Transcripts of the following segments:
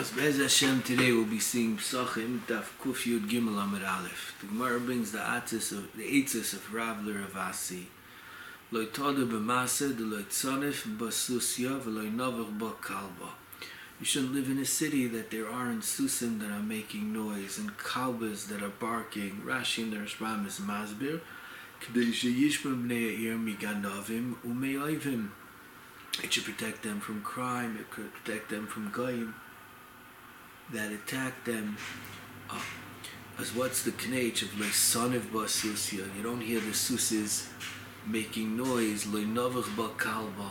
As Bez Hashem today we'll be seeing Psachim Daf Kuf Yud Gimel Amid Aleph. The Gemara brings the Atzis of the Eitzis of Rav Ravasi. Lo todu b'masa de lo tzonif b'susya v'lo novach b'kalba. You shouldn't live in a city that there aren't susim that are making noise and kalbas that are barking. Rashi and the Rashbam is masbir. K'dei sheyishma b'nei ha'ir miganovim u'me'oivim. It should protect them from crime. It could protect them from goyim that attack them. Uh, as what's the knach of leisoniv basusya? You don't hear the suses making noise. Leinovach kalba.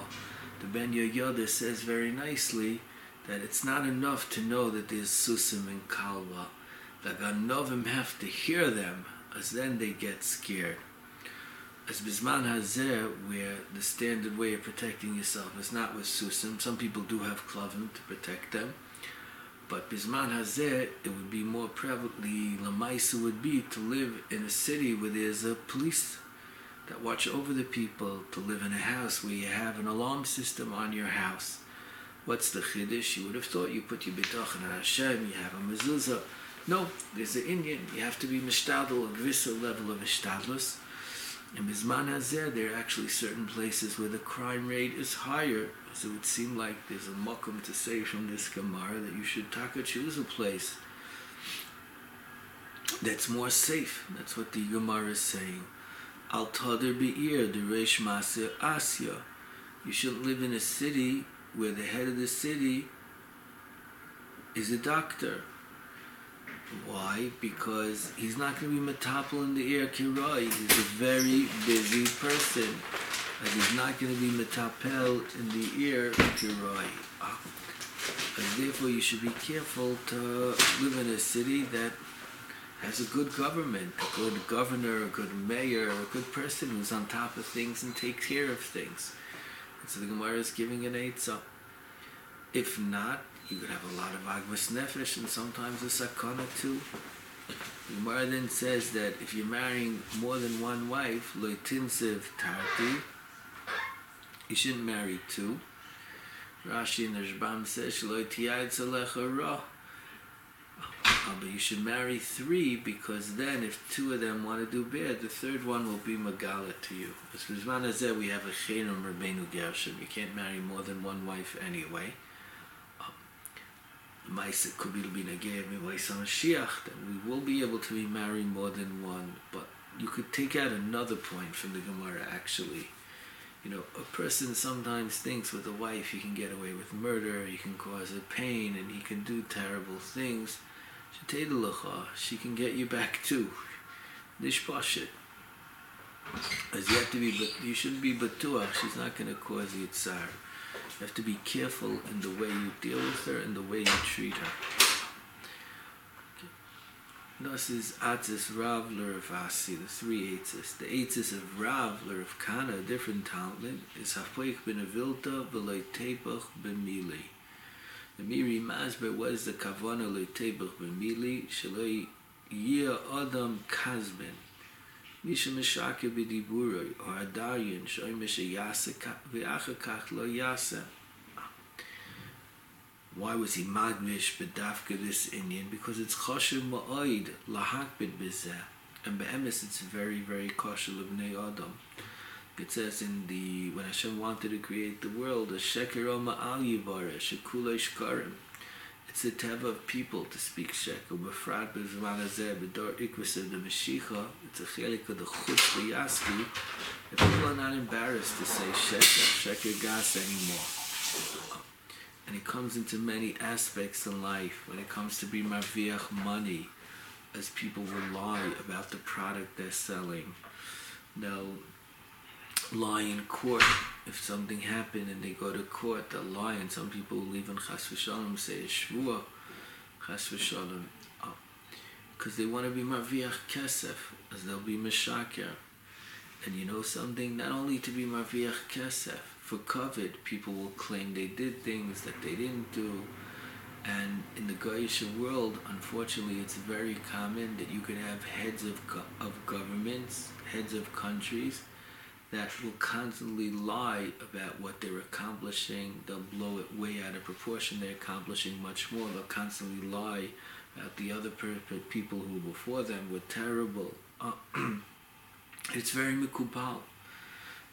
The Ben Yoda says very nicely that it's not enough to know that there's susim and kalba. The ganovim have to hear them, as then they get scared. As Bisman Hazer, where the standard way of protecting yourself is not with susim, some people do have klavim to protect them. But Bisman Hazeh, it would be more prevalently, Lamaisa would be to live in a city where there's a police that watch over the people, to live in a house where you have an alarm system on your house. What's the chiddush? You would have thought you put your bitachon on Hashem, you have a mezuzah. No, there's an Indian. You have to be mishtadl, a gvisa level of mishtadlus. In Bisman Hazeh, there are actually certain places where the crime rate is higher. So it would seem like there's a makom to say from this Gemara that you should taka choose a place that's more safe. That's what the Gemara is saying. Al tader be'ir, the reish masir asya. You shouldn't live in a city where the head of the city is a doctor. Why? Because he's not going to be metapel in the air kirai. He's a very busy person. And he's not going to be metapel in the ear kirai. Ah. And therefore you should be careful to live in a city that has a good government, a good governor, a good mayor, a good person who's on top of things and takes care of things. And so the Gemara is giving an eitzah. If not, you could have a lot of agmas nefesh and sometimes a sakana too. The Gemara then says that if you're marrying more than one wife, loitinsiv tarti, you shouldn't marry two. Rashi and the Rashbam says loitiyad ra. Uh, but you should marry three because then if two of them want to do bad, the third one will be Magala to you. As Rizman Azeh, we have a Chenom Rabbeinu Gershom. You can't marry more than one wife anyway. Maisa Nagev Mashiach, then we will be able to be married more than one. But you could take out another point from the Gemara actually. You know, a person sometimes thinks with a wife he can get away with murder, he can cause her pain, and he can do terrible things. She can get you back too. Nishpashit. As you have to be, but you shouldn't be batuach. She's not going to cause you tsar. You have to be careful in the way you deal with her and the way you treat her. This is Atzis Rav Lervasi, the three Eitzis. The Eitzis of Rav Lerv Kana, a different Talmud, is Hapoik ben Avilta v'loy Tepach ben Mili. The Miri Masber was the Kavana loy Tepach ben Mili, shaloi Yir Adam Kazben. Misha Meshake b'diburoi, or Adaryan, shoy Misha Yasa v'achakach lo Yasa. Why was he magnish bedafka this Indian? Because it's choshev ma'oid lahakbid bizeh. And be'emes it's very, very kosher l'bnei adam. It says in the, when Hashem wanted to create the world, a sheker ma'al yivare, shekulei shkarim. It's the teva of people to speak sheker. Befrat b'zman hazeh, b'dor ikvis of the Mashiach, it's a chelik of the chutz b'yaski. That people are not embarrassed to say sheker, sheker gas anymore and it comes into many aspects in life when it comes to be marviach money as people will lie about the product they're selling they'll lie in court. If something happened and they go to court they'll lie and some people will even chas v'shalom say shvua chas v'shalom. Oh. Because they want to be marviach kesef as they'll be meshaker. And you know something? Not only to be marviach kesef for COVID, people will claim they did things that they didn't do. And in the Goyish world, unfortunately, it's very common that you could have heads of, go- of governments, heads of countries, that will constantly lie about what they're accomplishing. They'll blow it way out of proportion. They're accomplishing much more. They'll constantly lie about the other people who were before them were terrible. Uh, it's very mikubal.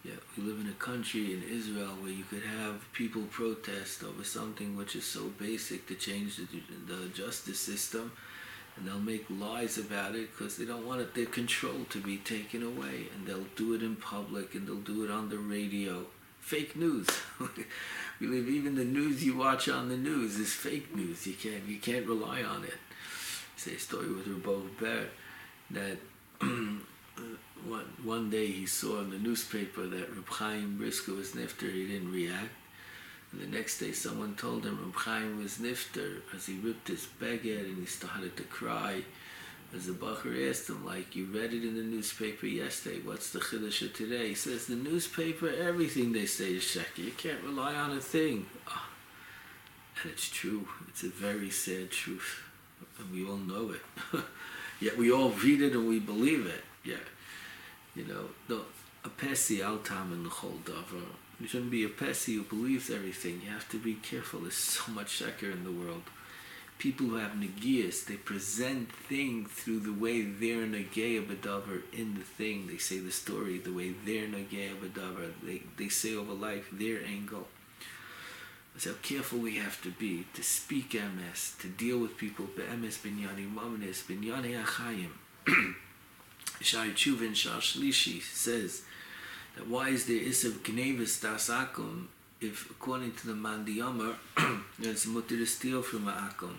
Yeah, we live in a country in Israel where you could have people protest over something which is so basic to change the, the justice system and they'll make lies about it because they don't want it, their control to be taken away. And they'll do it in public and they'll do it on the radio. Fake news. We live even the news you watch on the news is fake news. You can't you can't rely on it. Say a story with Rabbi Ber that one one day he saw in the newspaper that Reb Chaim Brisker was nifter. He didn't react and the next day someone told him Reb Chaim was nifter as he ripped his baguette and he started to cry. As the Bacher asked him, like, you read it in the newspaper yesterday, what's the Chiddush today? He says, the newspaper, everything they say is sheker. You can't rely on a thing. Oh. And it's true. It's a very sad truth. And we all know it. Yet we all read it and we believe it. Yeah. You know, the, a pesi al tam in the whole davar you shouldn't be a pessi who believes everything. You have to be careful. There's so much sheker in the world. People who have negias, they present things through the way they're negeya b'davar in the thing. They say the story the way they're negeya b'davar. They, they say over life their angle. That's how careful we have to be to speak MS, to deal with people be'emes binyani mamanis, binyani achayim. Shai Chuvin Shar Shlishi says, that why is there Isav Gnevis Das Akum if according to the Mandiyamar it's mutter to steal from a Akum.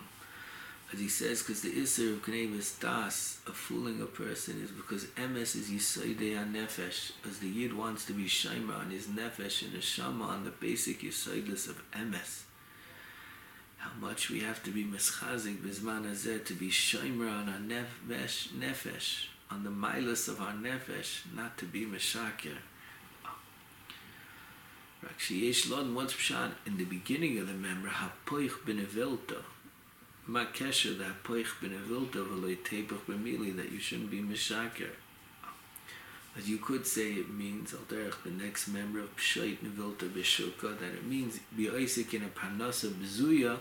As he says, because the Isser of Gnevis Das, of fooling a person, is because MS is Yisoidei nefesh as the Yid wants to be Shaima on his Nefesh and a Shama on the basic Yisoidless of MS. How much we have to be Meschazik Bizman Azeh to be Shaima on our Nefesh, nefesh on the Milas of our Nefesh, not to be Rak sheyesh once pshat in the beginning of the member hapoich benevilta. ma'kesha that hapoich benevilta v'loy tepach b'mili that you shouldn't be mishaker. As you could say it means al derech the next member of pshait nevilta b'shuka that it means b'oisik in a panasa b'zuya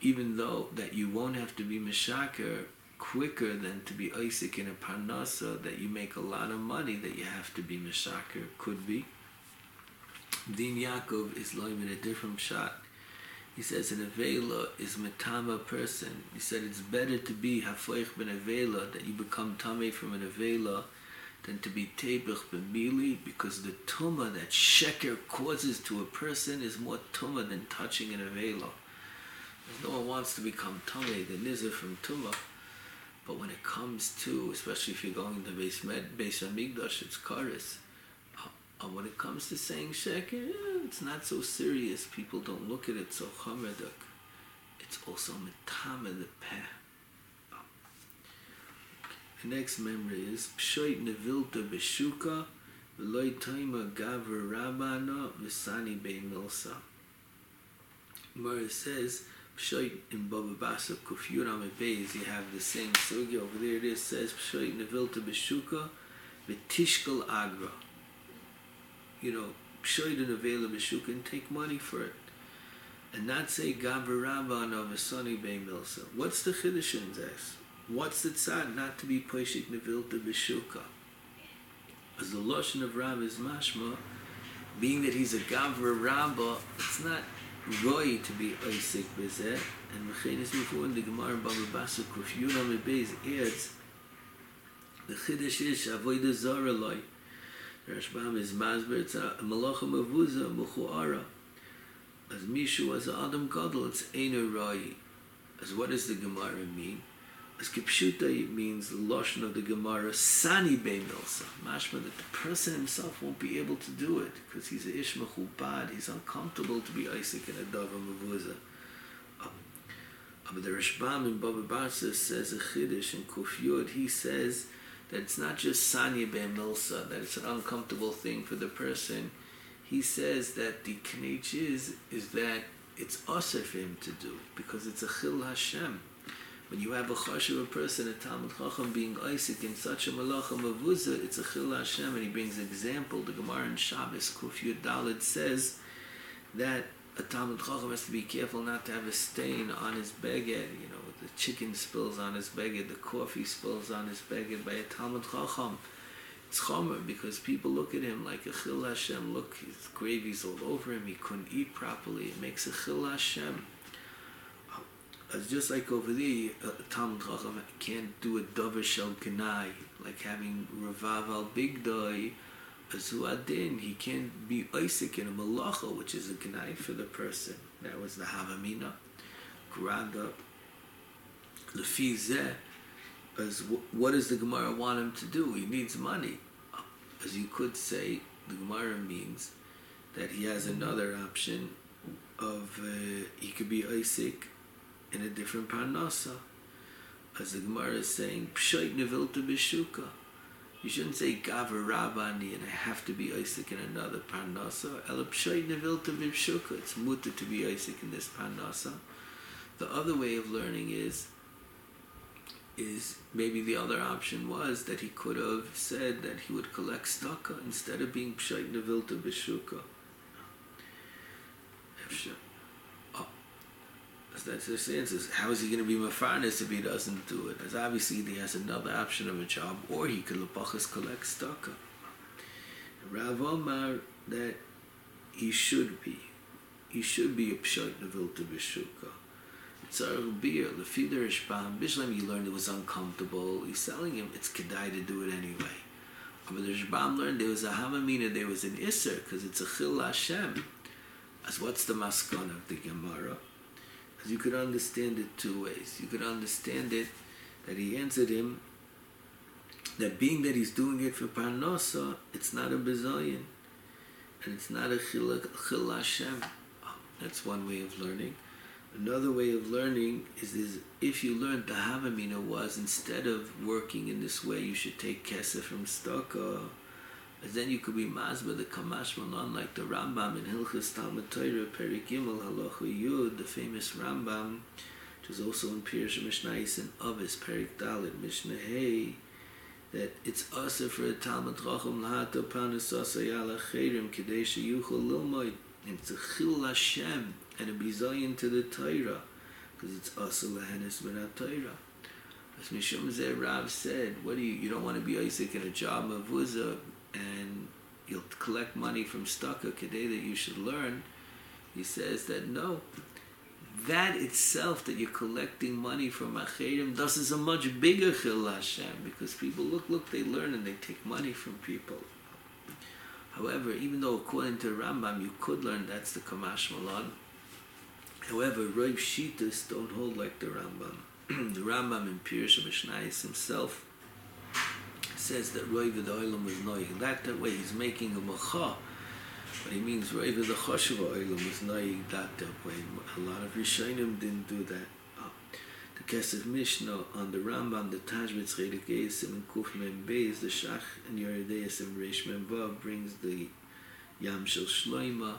even though that you won't have to be mishaker quicker than to be Isaac in a panasa that you make a lot of money that you have to be mishaker could be Din Yaakov is loim in a different shot. He says an Avela is Matama person. He said it's better to be Hafoich ben Avela, that you become Tame from an Avela, than to be Tebech ben Mili, because the Tuma that Sheker causes to a person is more Tuma than touching an Avela. No one wants to become Tame, the Nizar from Tuma. But when it comes to, especially if you're going to base base Amigdash, it's Karis uh, when it comes to saying sheker, it's not so serious. People don't look at it so chamedak. It's also metame the peh. The next memory is pshoit nevilta beshuka v'loy toima gavra rabana v'sani be milsa. Mara says pshoit in Baba Basa kufyur beis you have the same sugi over there. It is says pshoit nevilta beshuka v'tishkal agra you know, pshoid and avail of and take money for it. And not say Gavarabban of a sunny bay milsa. What's the chiddush in this? What's the tzad not to be poishik nevilta b'shuka? As the lashon of Ram is mashma, being that he's a gavra rabba, it's not roy to be oisik b'zeh. And mechenis before in the Gemara Baba Basa Kuf Beis adds the chiddush is avodah zara loy. Rashbam is mazber, it's a malocha mavuza mechuara. As mishu as adam gadol, it's eino rai. As what does the Gemara mean? As kipshuta, it means the loshen of the Gemara, sani be milsa. Mashma, that the person himself won't be able to do it, because he's a ish mechubad, he's uncomfortable to be Isaac in a dava mavuza. Um, but the Rashbam in Baba Barsa says a chiddish in Kufyud, he says, he says, that it's not just Sanya Ben Milsa, that it's an uncomfortable thing for the person. He says that the Knech is, is that it's usher for him to do, because it's a Chil Hashem. when you have a chashuv a person, a Talmud Chacham being Isaac in such a malacha mavuza, it's a chil Hashem, and he brings an example. The Gemara in Shabbos Kuf Yud says that a Talmud Chacham has to be careful not to have a stain on his beged. You know, the chicken spills on his beged, the coffee spills on his beged by a Talmud Chacham. It's chomer because people look at him like a chil Hashem. Look, his gravy's all over him. He couldn't eat properly. It makes a chil Hashem. Uh, it's just like over there, a Talmud Chacham can't do a davar shel kanai, like having Ravav al Bigdoi, Azu Adin. He can't be Isaac in a malacha, which is a kanai for the person. That was the Havamina. Grada. Lefi zeh, as what does the Gemara want him to do? He needs money. As you could say, the Gemara means that he has another option of uh, he could be Isaac in a different parnasa. As the Gemara is saying, Pshoit nevilta b'shuka. You shouldn't say Gavar Rabani and I have to be Isaac in another parnasa. Ela Pshoit nevilta b'shuka. It's mutter to be Isaac in this parnasa. The other way of learning is is maybe the other option was that he could have said that he would collect staka instead of being pshait nevilta b'shuka. Oh. That's the sense is how is he going to be mafarnis if he doesn't do it? As obviously he has another option of a job, or he could lapachas collect staka. Rav Omar that he should be, he should be a pshait nevilta b'shuka. Tzarech beer, the Rishbam, Bishlam you learned it was uncomfortable. He's selling him, it's kedai to do it anyway. But the Rishbam learned there was a hamamina, there was an isser, because it's a chil Hashem. As what's the maskon of the Gemara? As you could understand it two ways. You could understand it that he answered him that being that he's doing it for parnosa, it's not a bezoyin, and it's not a chil Hashem. That's one way of learning. Another way of learning is, is if you learned the Havamina was instead of working in this way, you should take Kesef from Staka, as then you could be Mazba the Kamash Malan like the Rambam in Hilchas Talmud Torah, Perik Gimel, Halacha Yud, the famous Rambam, which is also in Pirush Mishnais and Avis, Perik Dalit, Mishnah that it's also for a Talmud Chacham Lahata Panis Asa Yala Cherim Kadesh Yuchel Lilmoid, and it's a Chil Hashem, and a bizayin to the Torah, because it's also lahenis minat Torah. As Mishum Zeh Rav said, what do you, you don't want to be Isaac in a job of Uzzah, and you'll collect money from Staka Kadeh that you should learn. He says that no, that itself that you're collecting money from Acherim, thus is a much bigger Chil Hashem, because people look, look, they learn and they take money from people. However, even though according to Rambam you could learn that's the Kamash Malon, However, Rav Shitas don't hold like the Rambam. the Rambam in Pirush Mishnais himself says that Rav the Oilam was noying. That, that way he's making a macha, but he means Rav the Choshev Oilam was noying that that way. A lot of Rishonim didn't do that. Oh. The Kesef Mishnah on the Rambam, the Tajbet Tzchedik Eisim and Kuf Mem Beis, the Shach and Yeredeis and Reish Mem brings the Yam Shel Shloima,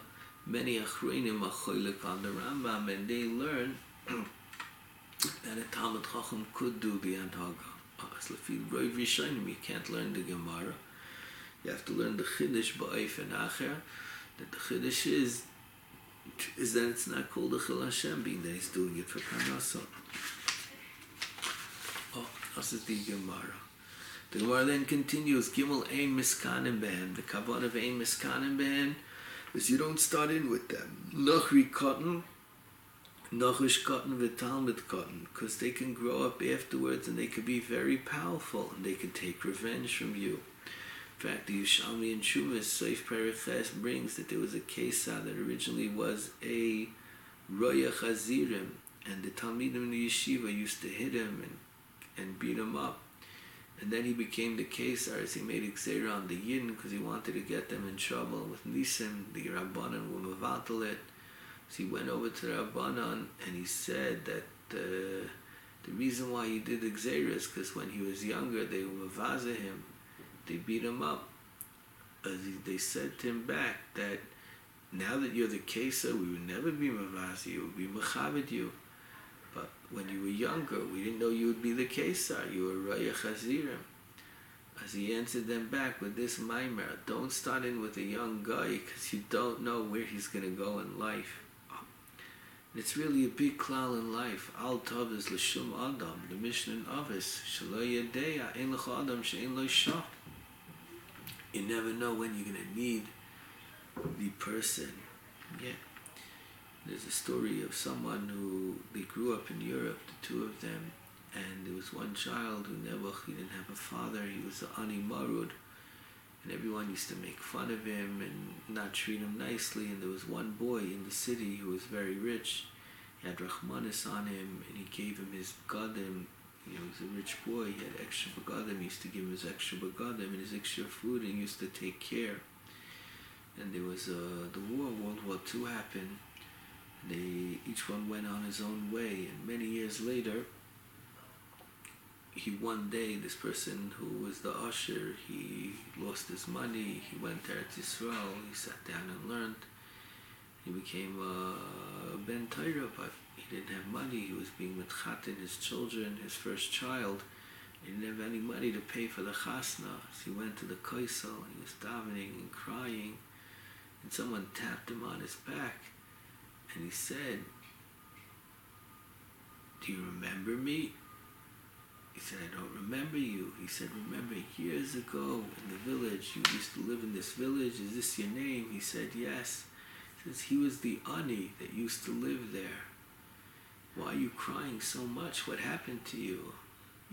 many achreinim achoilik on the Rambam, and they learn that a Talmud Chacham could do the Anhaga. As lefi Roiv Rishonim, you can't learn the Gemara. You have to learn the Chiddush ba'if and acher. That the Chiddush is is that it's not called a Chil Hashem, being that he's doing it for Parnasa. Oh, this is the Gemara. The Gemara then continues, Gimel Ein Miskanim Ben, the Kavan of Ein Miskanim Ben, is you don't start in with them. Nochri cotton, Nochish cotton with Talmud cotton, because they can grow up afterwards and they can be very powerful and they can take revenge from you. In fact, the Yushalmi and Shumas, Seif Periches brings that there was a Kesa that originally was a Roya Chazirim, and the Talmidim in the yeshiva used to hit him and, and beat him up. And then he became the Kesar as he made Xera on the Yin because he wanted to get them in trouble with Nisim, the Rabbanan were Mavatal So he went over to Rabbanan and he said that uh, the reason why he did Xera is because when he was younger they were Mavaza him, they beat him up. As he, they said to him back that now that you're the Kesar, we would never be Mavazi, we would be Mechavid you. When you were younger, we didn't know you would be the Kesar. You were Raya Chazirim. As he answered them back with this mimer, don't start in with a young guy because you don't know where he's going to go in life. It's really a big klal in life. Al tov is l'shum adam, the mission in Avis. Shalo yadeya, ein l'cha adam, she'en lo shah. You never know when you're going to need the person. Yeah. There's a story of someone who, they grew up in Europe, the two of them, and there was one child who never, he didn't have a father, he was an ani marud, and everyone used to make fun of him and not treat him nicely. And there was one boy in the city who was very rich. He had Rahmanis on him, and he gave him his begadim. You know, he was a rich boy. He had extra begadim. He used to give him his extra begadim and his extra food, and he used to take care. And there was uh, the war, World War II happened. They each one went on his own way, and many years later, he one day this person who was the usher he lost his money he went there to Israel he sat down and learned. He became a ben Torah but he didn't have money. He was being mitchatin his children his first child. He didn't have any money to pay for the chasna. So he went to the kaisel and he was davening and crying and someone tapped him on his back and he said do you remember me he said, I don't remember you. He said, remember years ago in the village, you used to live in this village. Is this your name? He said, yes. He says, he was the ani that used to live there. Why are you crying so much? What happened to you?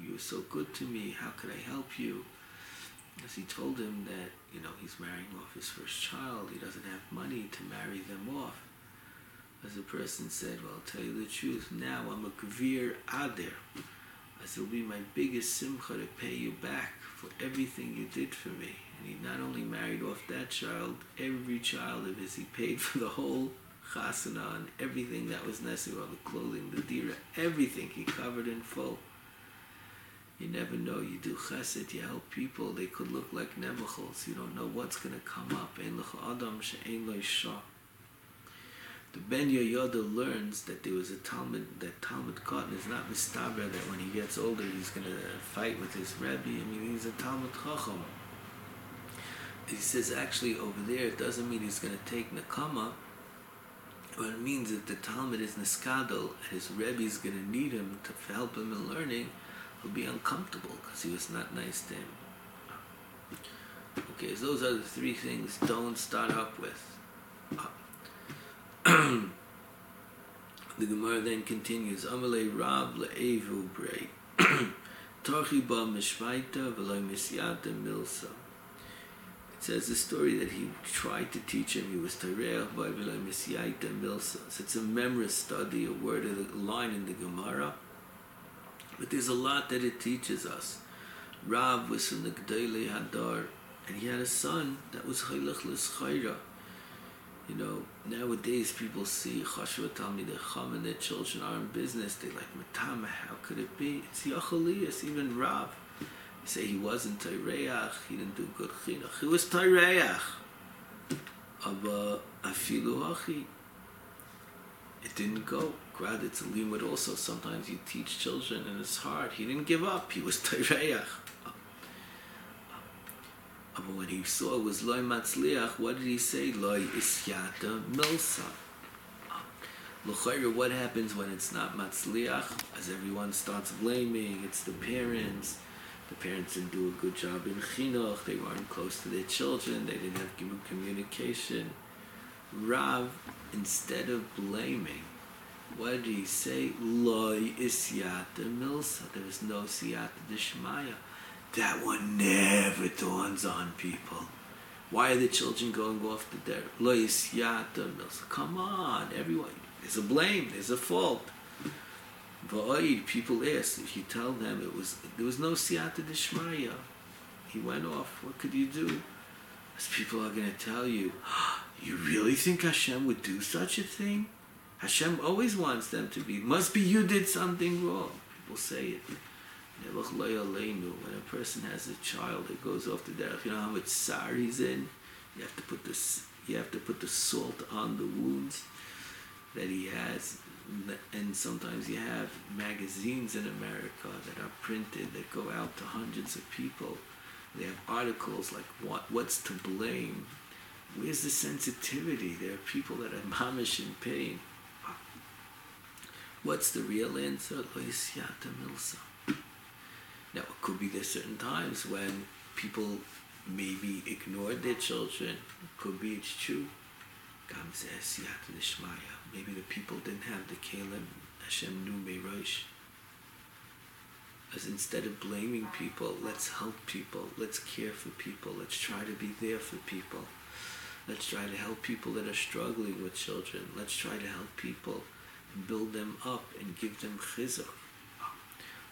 You were so good to me. How could I help you? As he told him that, you know, he's marrying off his first child. He doesn't have money to marry them off. As the person said, well, I'll tell you the truth. Now I'm a Kavir Adir as it'll be my biggest simcha to pay you back for everything you did for me. And he not only married off that child, every child of his, he paid for the whole chasana and everything that was necessary, all the clothing, the dira, everything he covered in full. You never know, you do chesed, you help people, they could look like nebuchals, you don't know what's going to come up. Adam the Ben Yoda learns that there was a Talmud, that Talmud Cotton is not mistaber, that when he gets older he's going to fight with his Rebbe. I mean, he's a Talmud Chacham. He says, actually, over there, it doesn't mean he's going to take Nakama, but it means that the Talmud is Niskadol, and his Rebbe is going to need him to help him in learning, he'll be uncomfortable because he was not nice to him. Okay, so those are the three things don't start up with. Uh, the Gemara then continues, Amalei Rav le'evu brei. Torchi ba mishvaita v'loi misyata milsa. It says the story that he tried to teach him, he was Tereach by v'loi misyata milsa. So it's a memory study, a word, a line in the Gemara. But there's a lot that it teaches us. Rav was from the Gdele Hadar, and he had a son that was Chaylach L'Schaira. You know, nowadays people see Chashva Talmidei Chacham and their children are in business. They like, Matama, how could it be? It's Yachalias, even Rav. They say he wasn't Taireach, he didn't do good chinuch. He was Taireach. Aber afilu hachi. It didn't go. Grad, it's a limud also. Sometimes you teach children and it's hard. He didn't give up. He was Taireach. But when he saw was loy matzliach, what did he say? Loy isyata milsa. L'chayra, what happens when it's not matzliach? As everyone starts blaming, it's the parents. The parents didn't do a good job in chinuch. They weren't close to their children. They didn't have good communication. Rav, instead of blaming, what did he say? Loy isyata milsa. There was no siyata dishmaya. That one never dawns on people. Why are the children going off the derech? Lo yisyata Come on, everyone. There's a blame. There's a fault. Va'oid, oh, people ask, if you tell them it was, there was no siyata dishmaya. He went off. What could you do? As people are going to tell you, you really think Hashem would do such a thing? Hashem always wants them to be. Must be you did something wrong. People say it. When a person has a child that goes off to death, you know how much sar he's in. You have to put this. You have to put the salt on the wounds that he has. and sometimes you have magazines in America that are printed that go out to hundreds of people. They have articles like what what's to blame. Where's the sensitivity? There are people that are mamish in pain. What's the real answer? Now it could be there's certain times when people maybe ignored their children. It could be it's true. Maybe the people didn't have the Kalim Hashem knew Meirosh. As instead of blaming people, let's help people, let's care for people, let's try to be there for people. Let's try to help people that are struggling with children. Let's try to help people and build them up and give them chizuk.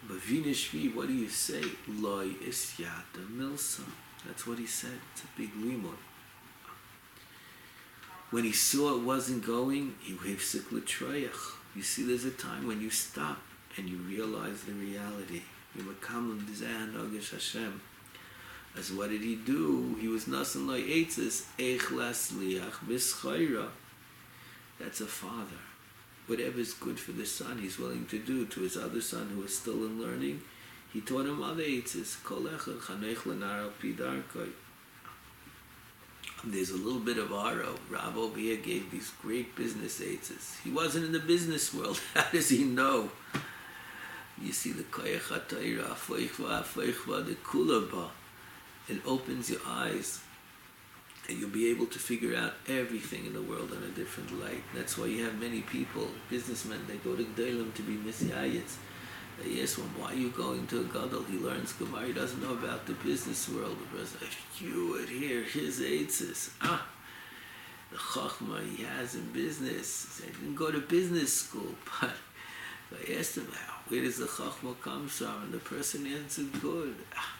But Vinishvi, what do you say? Loi isyata milsa. That's what he said. It's a big limon. When he saw it wasn't going, he hifsik l'troyach. You see, there's a time when you stop and you realize the reality. Hashem. As what did he do? He was nasan loy eitzes eich lasliach b'schayra. That's a father. Whatever is good for the son, he's willing to do to his other son who is still in learning. He taught him other eitzes. Kol echad chanech l'nar al there's a little bit of aro. Over here gave these great business aids. He wasn't in the business world. How does he know? You see the koyach hatayra, foichva, foichva, the kulaba. It opens your eyes. You'll be able to figure out everything in the world in a different light. That's why you have many people, businessmen, they go to Gdalim to be Messiahs they ask him, why are you going to a gadol? He learns Gemara. He doesn't know about the business world. The person, if you would hear his aitzes, ah, the chachma he has in business. He didn't go to business school, but I asked him, where does the chachma come from? And the person answered, good. Ah,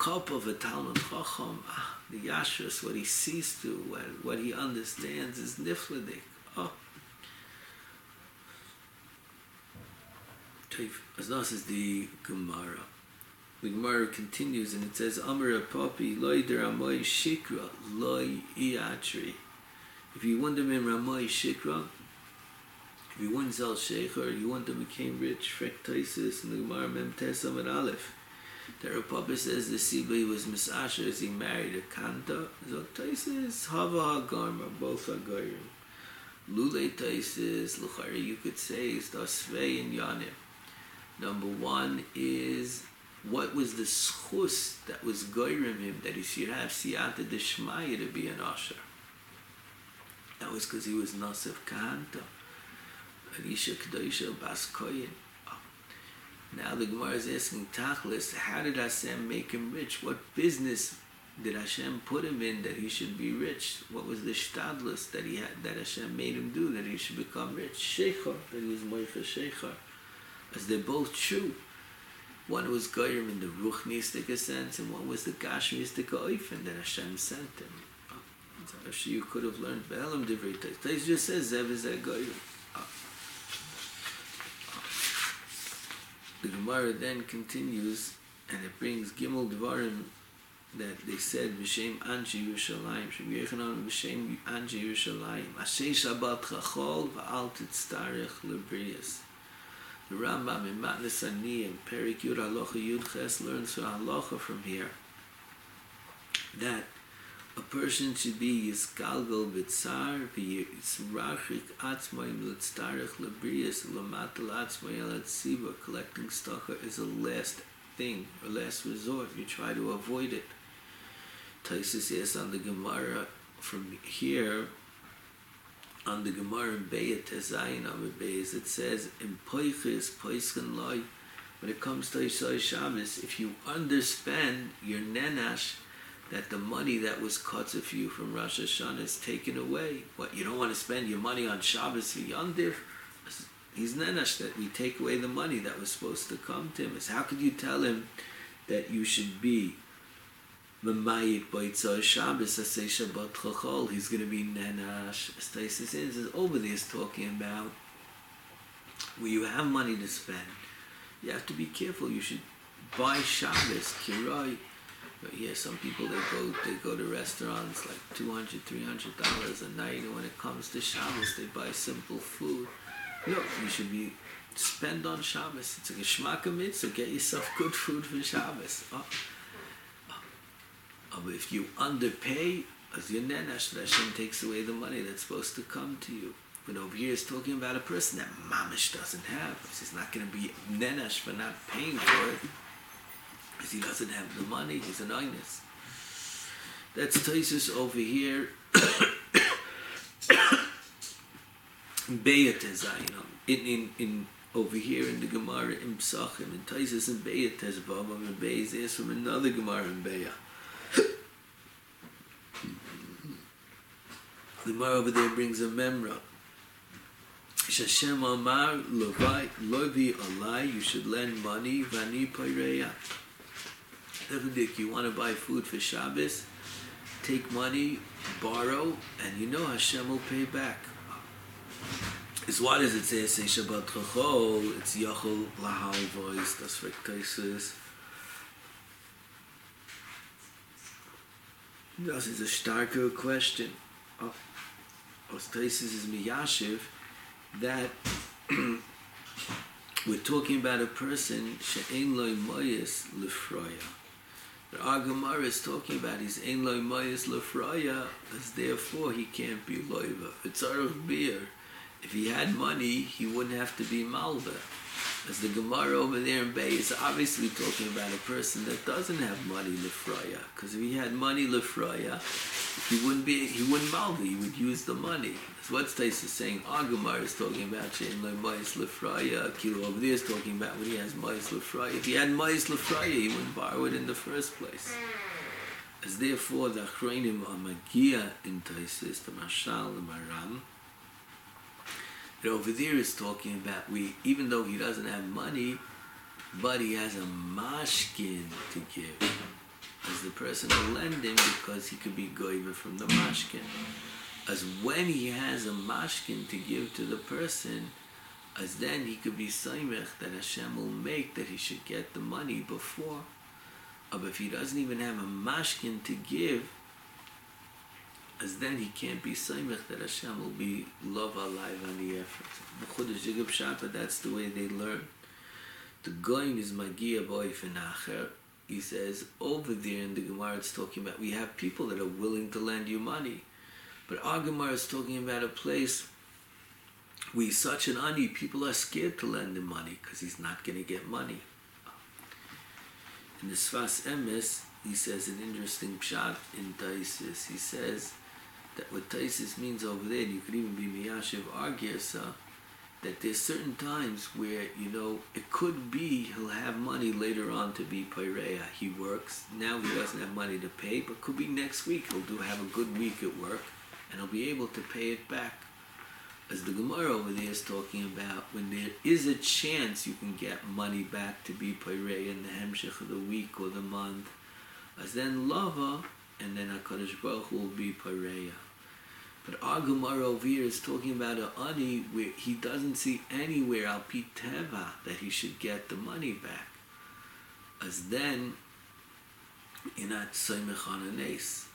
cup of a Talmud chacham, ah, the yashras, what he sees to, what, what he understands is nifladik. Oh, as this is the Gemara. The Gemara continues and it says, Amar Papi, loy der amoy shikra, loy iatri. If you want them in Shikra, if you want Zal Sheikh, you want them became rich, Frek Taisis, and the Gemara Mem Tesam and Aleph. The Rapapa says the Sibai was Misasha as he married a Kanta. Zal Taisis, Hava HaGarma, both Hagarim. Lule Taisis, Luchari, you could say, is Dasvei and Yanim. Number one is what was the schus that was goyrim him that he should have siyata deshmaya to be an usher. That was because he was Nasif Kahanta. Arisha Kedosha Bas Koyin. Now the Gemara is asking Tachlis, how did Hashem make him rich? What business did Hashem put him in that he should be rich? What was the shtadlus that he had that Hashem made him do that he should become rich? Sheikhar, that he was Moicha Sheikhar as they're both true. One was Goyim in the Ruchnistic sense, and one was the Gashmistic Oifen that Hashem sent him. So you could have learned Baalam Divrei Tais. just says Zev is Goyim. The Gemara then continues, and it brings Gimel Dvarim that they said V'Shem Anji Yerushalayim Shem Yechanan V'Shem Anji Yerushalayim Ashay Shabbat Chachol V'Al Titztarech Lebrias the Rambam in Matnes Ani in Perik Yud Halacha Yud Ches learns from Halacha from here that a person should be Yisgalgal B'tzar V'yisrachik Atzmayim L'tzarech L'briyas L'matal Atzmayim L'tziva collecting stocha is a last thing, a last resort. You try to avoid it. Taisus yes on the Gemara from here on the Gemara in Beit Tezayin on Beis, it says in Poichis Poiskin Loi, when it comes to Yisai Shabbos, if you underspend your nenash, that the money that was cut for you from Rosh Hashanah is taken away. What you don't want to spend your money on Shabbos for Yondir? He's nenash that we take away the money that was supposed to come to him. Is how could you tell him that you should be Mamayit Boitzo Shabbos say Shabbat Chachol, he's going to be Nenash. Stasis in is over there is talking about where you have money to spend. You have to be careful. You should buy Shabbos, Kirai. But yeah, some people they go they go to restaurants like 200 300 dollars a night and when it comes to Shabbos they buy simple food. No, you should be spend on Shabbos. It's a geschmack mitzvah. Get yourself good food for Shabbos. Oh. Oh, but if you underpay, as your nenash, Hashem takes away the money that's supposed to come to you. But over here, is talking about a person that mamish doesn't have. He's not going to be nenash for not paying for it. Because he doesn't have the money. He's an honest. That's Taisus over here. Beyat Zayin. In, in, in over here in the Gemara in Psachim, in Taisus and Beyat Tezvavam and Beyat is from another Gemara in Beyat. The Gemara over there brings a memra. Shashem Amar Lovi Lovi Alai, you should lend money, Vani Paireya. Definitely, you want to buy food for Shabbos, take money, borrow, and you know Hashem will pay back. Is what does it say? Say Shabbat Chachol, it's Yachol Lahal voice, that's what Taisus. Das ist a starker question. Oh, Taisus is Miyashiv that we're talking about a person she'en loy moyes lefroya. The Agamara is talking about his ein loy moyes lefroya, as therefore he can't be loiva. It's out of beer. If he had money, he wouldn't have to be malva. As the Gemara over there in Bay is obviously talking about a person that doesn't have money lefroya. Because if he had money lefroya, he wouldn't be he wouldn't malva. He would use the money. That's what Tais is saying. Agamar is talking about shein loy moyes lefroya. Kilo over there is talking about when he has moyes lefroya. If he had moyes lefroya, he wouldn't borrow it in the first place. As therefore the achronim are magia in Taisis, the Mashal, the Maram. And over there is talking about we, even though he doesn't have money, but he has a mashkin to give. As the person will lend him because he could be goiver from the mashkin. As when he has a mashkin to give to the person, as then he could be saimech that Hashem will make that he should get the money before. But if he doesn't even have a mashkin to give, as then he can't be Saimech that Hashem will be love alive on the effort. That's the way they learn. The going is Magia boy Acher. He says over there in the Gemara it's talking about we have people that are willing to lend you money. But our Gemara is talking about a place we such an ani, people are scared to lend him money because he's not going to get money. In the Sfas Emes, he says an interesting pshat in Taisis. He says that what Taisis means over there, and you could even be Miyashiv Argyasa, that there's certain times where, you know, it could be he'll have money later on to be Paireya. He works, now he doesn't have money to pay, but could be next week he'll do have a good week at work, and he'll be able to pay it back. As the Gemara over there is talking about, when there is a chance you can get money back to be Paireya in the Hemshech of the week or the month, as then Lava, and then HaKadosh Baruch will be Paireya. But over here is talking about an ani where he doesn't see anywhere al teva that he should get the money back. As then, in at Soimech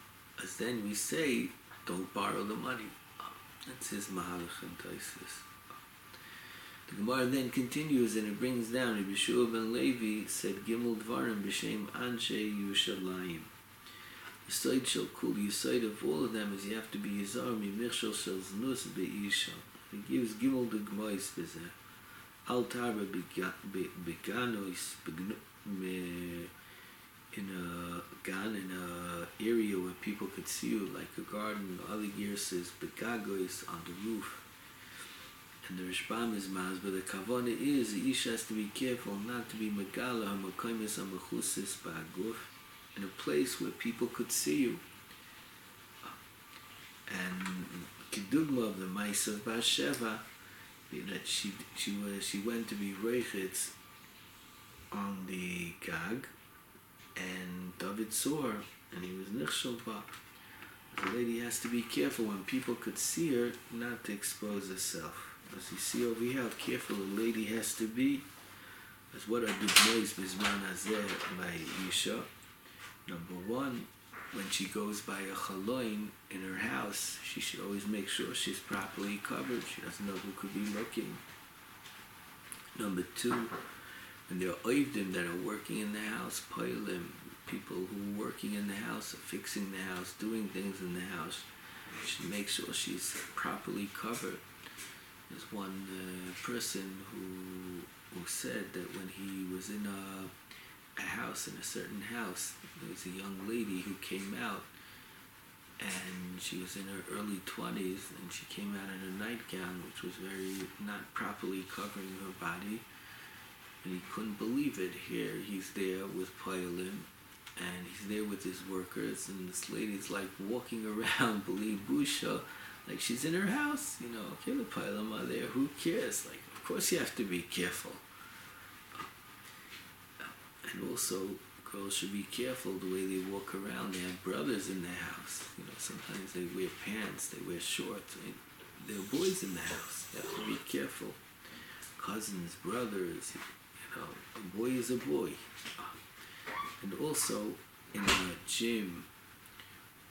as then we say, don't borrow the money. That's his Mahalach and Taisis. The Gemara then continues and it brings down Rabbi Shua ben Levi said Gimel Dvarim b'shem Anshe Yushalayim. Yisoid shel kul yisoid of all of them is you have to be yizar mi michshel shel znus be'isha. He gives gimel the gmois bezeh. Al tarba beganois in a gan in a area where people could see you like a garden. The other gear says begagois on the roof. And the Rishbam is maz, but the kavana is the ish has to be careful not to be megala hamakoimis amachusis ba'aguf in a place where people could see you. And Kedugma of the Mice of Bathsheba, that she she was she went to be reichitz on the gag, and David saw her, and he was nichshel The lady has to be careful when people could see her, not to expose herself. As you see over here, how careful a lady has to be. As what are the noise bisman hazeh by Yisha. Number one, when she goes by a chaloin in her house, she should always make sure she's properly covered. She doesn't know who could be looking. Number two, when there are oivdim that are working in the house, poilim, people who are working in the house, fixing the house, doing things in the house, she should make sure she's properly covered. There's one uh, person who who said that when he was in a, a house, in a certain house, there was a young lady who came out and she was in her early 20s and she came out in a nightgown which was very not properly covering her body. And he couldn't believe it here. He's there with Poilin and he's there with his workers and this lady's like walking around believe busha like she's in her house you know okay the Poilin are there who cares? Like of course you have to be careful and also girls should be careful the way they walk around. They have brothers in their house. You know, sometimes they wear pants, they wear shorts. Mean, there are boys in the house. You have to be careful. Cousins, brothers, you know, a boy is a boy. And also in the gym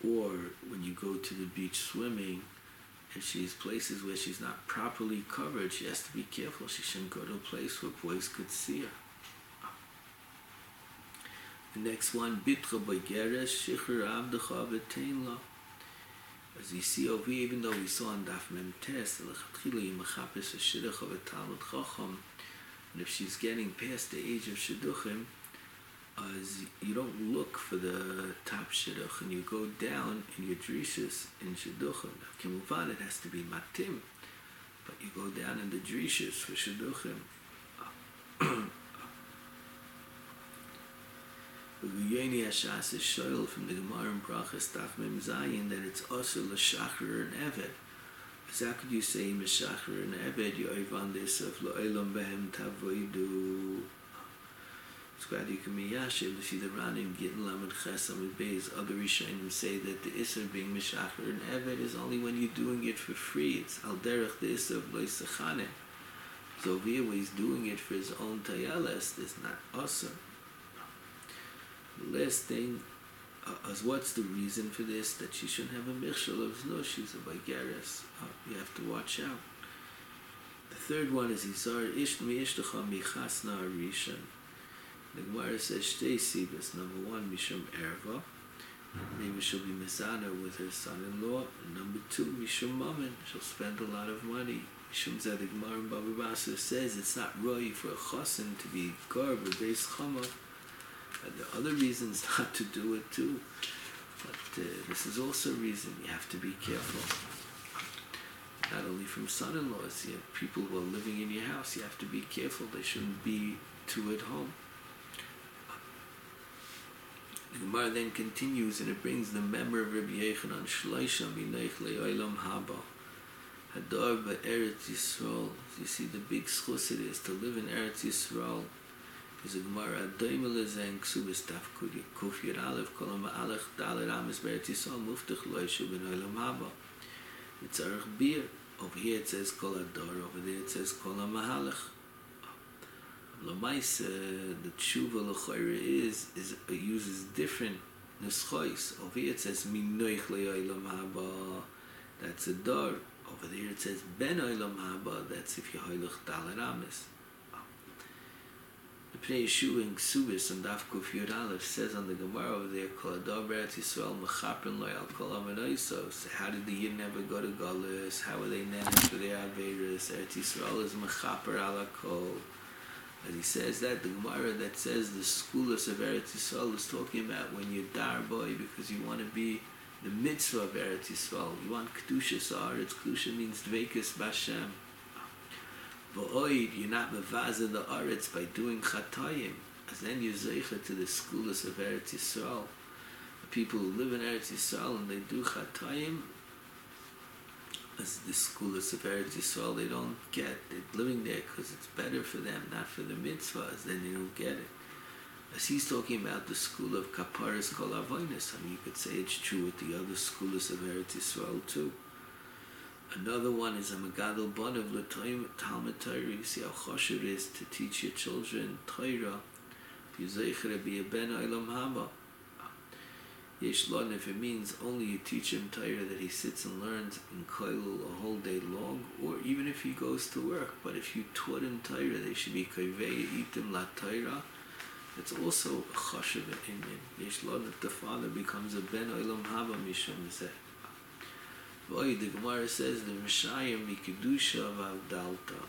or when you go to the beach swimming, if she's places where she's not properly covered, she has to be careful. She shouldn't go to a place where boys could see her. The next one, Bitra Boigeres, Shikhr Avdecha V'Tein As you see over here, even though we saw in Daf Mem Tes, L'chatchila Yimachapis HaShidduch of Talmud Chacham, and if she's getting past the age of Shidduchim, as you don't look for the top Shidduch, and you go down in your drishas in Shidduchim. Now, Kimuvan, it has to be Matim, but you go down in the drishas for Shidduchim. Yeni Ashas is shoyl from the Gemara in Brachas Daf Mem Zayin that it's also l'shachar and eved. So how could you say m'shachar and eved yoiv on this of lo'elam behem tavoidu? It's glad you can be yashiv. You see the Ranim Gittin Lamed Ches Amid Beis. Other Rishonim say that the Isser being m'shachar and eved is only when you're doing it for free. It's al derech the Isser of lo'isachane. So here where he's doing it for his own tayalas, it's not awesome. Last thing uh, is what's the reason for this that she shouldn't have a michshel of no she's a bagaris uh, you have to watch out. The third one is izar ish mi ishtcha mi chasna rishon the Gemara says shtei sibas number one mishum erva. Maybe she'll be mizana with her son-in-law. Number two mishum mammon she'll spend a lot of money. Mishum zed the Gemara in says it's not roi for a chosin to be garb or base chama And there are other reasons not to do it too. But uh, this is also a reason you have to be careful. Not only from son-in-laws, you have people who are living in your house. You have to be careful. They shouldn't be too at home. The Gemara then continues and it brings the memory of Rabbi Yechanan Shloisha Minech Le'olam Haba. Hadar Eretz Yisrael. You see the big schus it is to live in Eretz Yisrael. is a gemara daimel is en ksuba staf kuri kuf yir alef kolom alech dal ram is so yisol muftich lo yishu ben oylem haba it's a rech bir over here it says kol ador over there it says kol ha mahalech lomais the tshuva lochoyre is is it uses different neschois over here it says minoich lo haba that's a dor over there it says ben oylem haba that's if you hoylech dal ram Pnei Yehoshua in Ksubis and Daf Kuf Yud Aleph says on the Gemara over there, Kol Ador Beretz Yisrael Mechapen Lo Yal Kol Amanoiso. So how did the Yid never go to Golis? How were they managed for their Averis? Eretz Yisrael is Mechaper Ala Kol. As he says that, the Gemara that says the schoolis of Eretz Yisrael is talking about when you're dar boy because you want to be the mitzvah of Eretz Yisrael. You want Kedusha. It's Kedusha means Dvekis Bashem. V'oid, you're not mevaza the aretz by doing chatayim. As then you're zeicha to the schools of Eretz Yisrael. The people who live in Eretz Yisrael and they do chatayim, as the schools of Eretz Yisrael, they don't get. They're living there because it's better for them, not for the mitzvahs. Then they don't get it. As he's talking about the school of Kaparas Kol Avonis, I mean, you could say it's true with the other schools of Eretz Yisrael too. Another one is a Megadol Bon of L'Toim Talmud Torah. You see how chosh it is to teach your children Torah. You zeicher be a ben olam haba. Yesh if it means only you teach him Torah that he sits and learns in Koilul a whole day long, or even if he goes to work. But if you taught him Torah, they should be Koivei Itim La Torah. It's also a chashav inyan. Yesh if the father becomes a ben olam haba mishum zeh. Boy, the Gemara says the Mishayim mikidusha v'avdalta,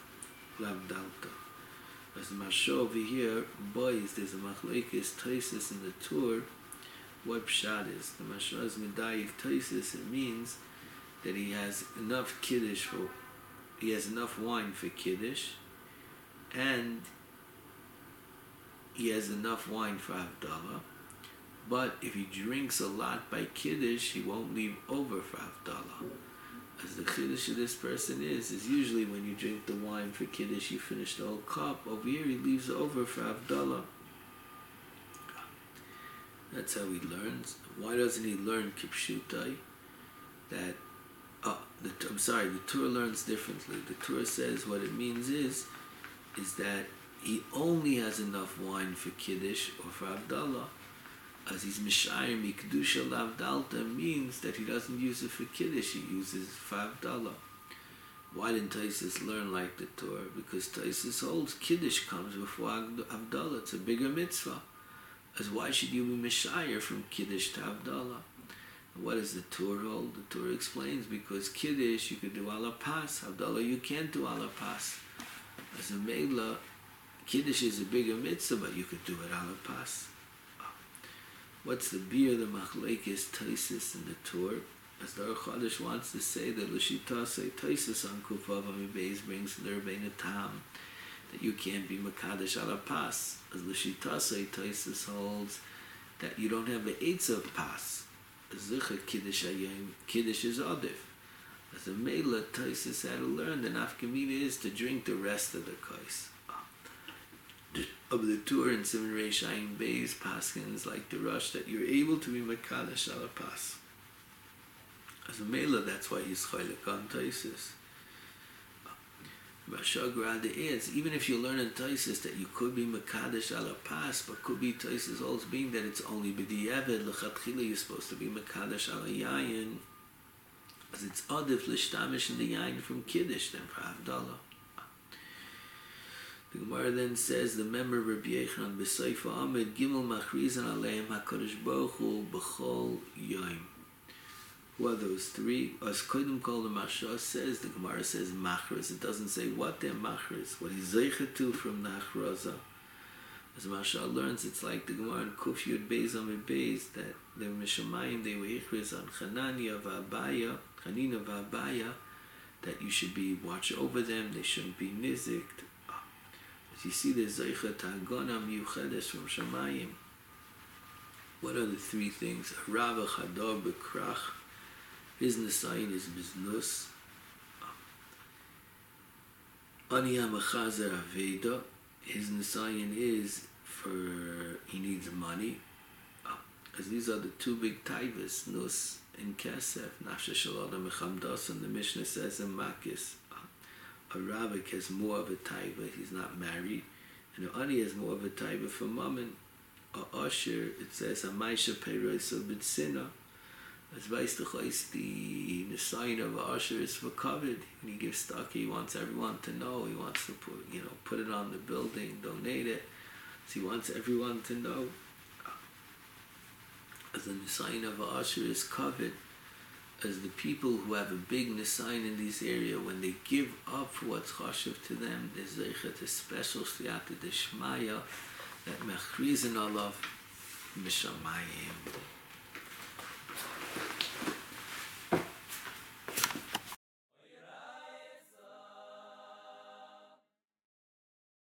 v'avdalta. As the Masho over here, boys, there's a machlekes toises in the tour what pshat is. The Mashal is medayik toisis. It means that he has enough kiddush for, he has enough wine for kiddush, and he has enough wine for Havdalah. But if he drinks a lot by kiddush, he won't leave over for Havdalah. As the kiddush of this person is, is usually when you drink the wine for kiddush, you finish the whole cup. Over here, he leaves over for Havdalah. That's how he learns. Why doesn't he learn Kipshutai? That, uh, the, I'm sorry, the Torah learns differently. The Torah says what it means is, is that he only has enough wine for Kiddush or for Havdalah. As he's Mishayim Mikdusha Lavdalta means that he doesn't use it for Kiddush, he uses for Havdalah. Why didn't Taisus learn like the Torah? Because Taisus holds Kiddush comes before Havdalah. It's a bigger mitzvah as why should you be Messiah from Kiddush to Havdalah? What does the Torah hold? The Torah explains because Kiddush you could do ala pas, Havdalah you can't do ala pas. As a Mela, Kiddush is a bigger mitzvah, but you could do it ala pas. What's the beer, the machlekes, taisis in the Torah? As the Chodesh wants to say that Lashita say taisis on Kufav Beis brings the Rebbeinu Tam that you can't be Makadish ala pas. As Lishitase Taisis holds that you don't have the eights of pas. Zicha Kiddush Ayim, Kiddush is Adif. As a Mela, Taisis had to learn the Nafkamina is to drink the rest of the kais. Of the tour in Simon Reish Ayin Beis, Paskins like the rush that you're able to be Makadish ala pas. As a Mela, that's why he's Chaylik on Taisis. Rashagra is, even if you learn in Taisis that you could be Makadish ala pas, but could be Taisis also being that it's only B'di'evet, L'chatchila you're supposed to be Makadish ala Yayin, as it's Adif L'shtamish in the Yayin from Kiddush than for. The Gemara then says, the member Rabbi Yechon B'Seifa Ahmed Gimel Machrizan Aleim HaKadosh Baruch Hu B'chol Yaim. Who are those three? As Kodim Kol the Mashah says, the Gemara says Machras. It doesn't say what they're Machras, what he's Zeichet to from the Achraza. As Mashah learns, it's like the Gemara in Kuf Yud Beis Amid Beis, that the Mishamayim, they were Ichris on Chanania V'Abaya, Chanina V'Abaya, that you should be watch over them, they shouldn't be nizikt. See, there's Zeichet Hagona Miyuchedes from Shamayim. What are the three things? Rava Chador Bekrach, his Nisayin is Biznus. Ani HaMachazer Aveda. His Nisayin is for, he needs money. Because these are the two big taivas, Nus and Kesef. Nafsha Shalada Mechamdas, and the Mishnah says in Makis. A Ravik has more of a taiva, he's not married. And Ani has more of a taiva for Mammon. A Usher, it says, a Maisha Peiroisa Bitsina. As heißt the, sign of Asher is for covered. When he gives stock, he wants everyone to know. He wants to put, you know, put it on the building, donate it. So he wants everyone to know. As the sign of Asher is covered, as the people who have a big nisayin in this area, when they give up what's chashev to them, they zeichet a special shiat of the Shemaya, that mechriz in Allah, mishamayim.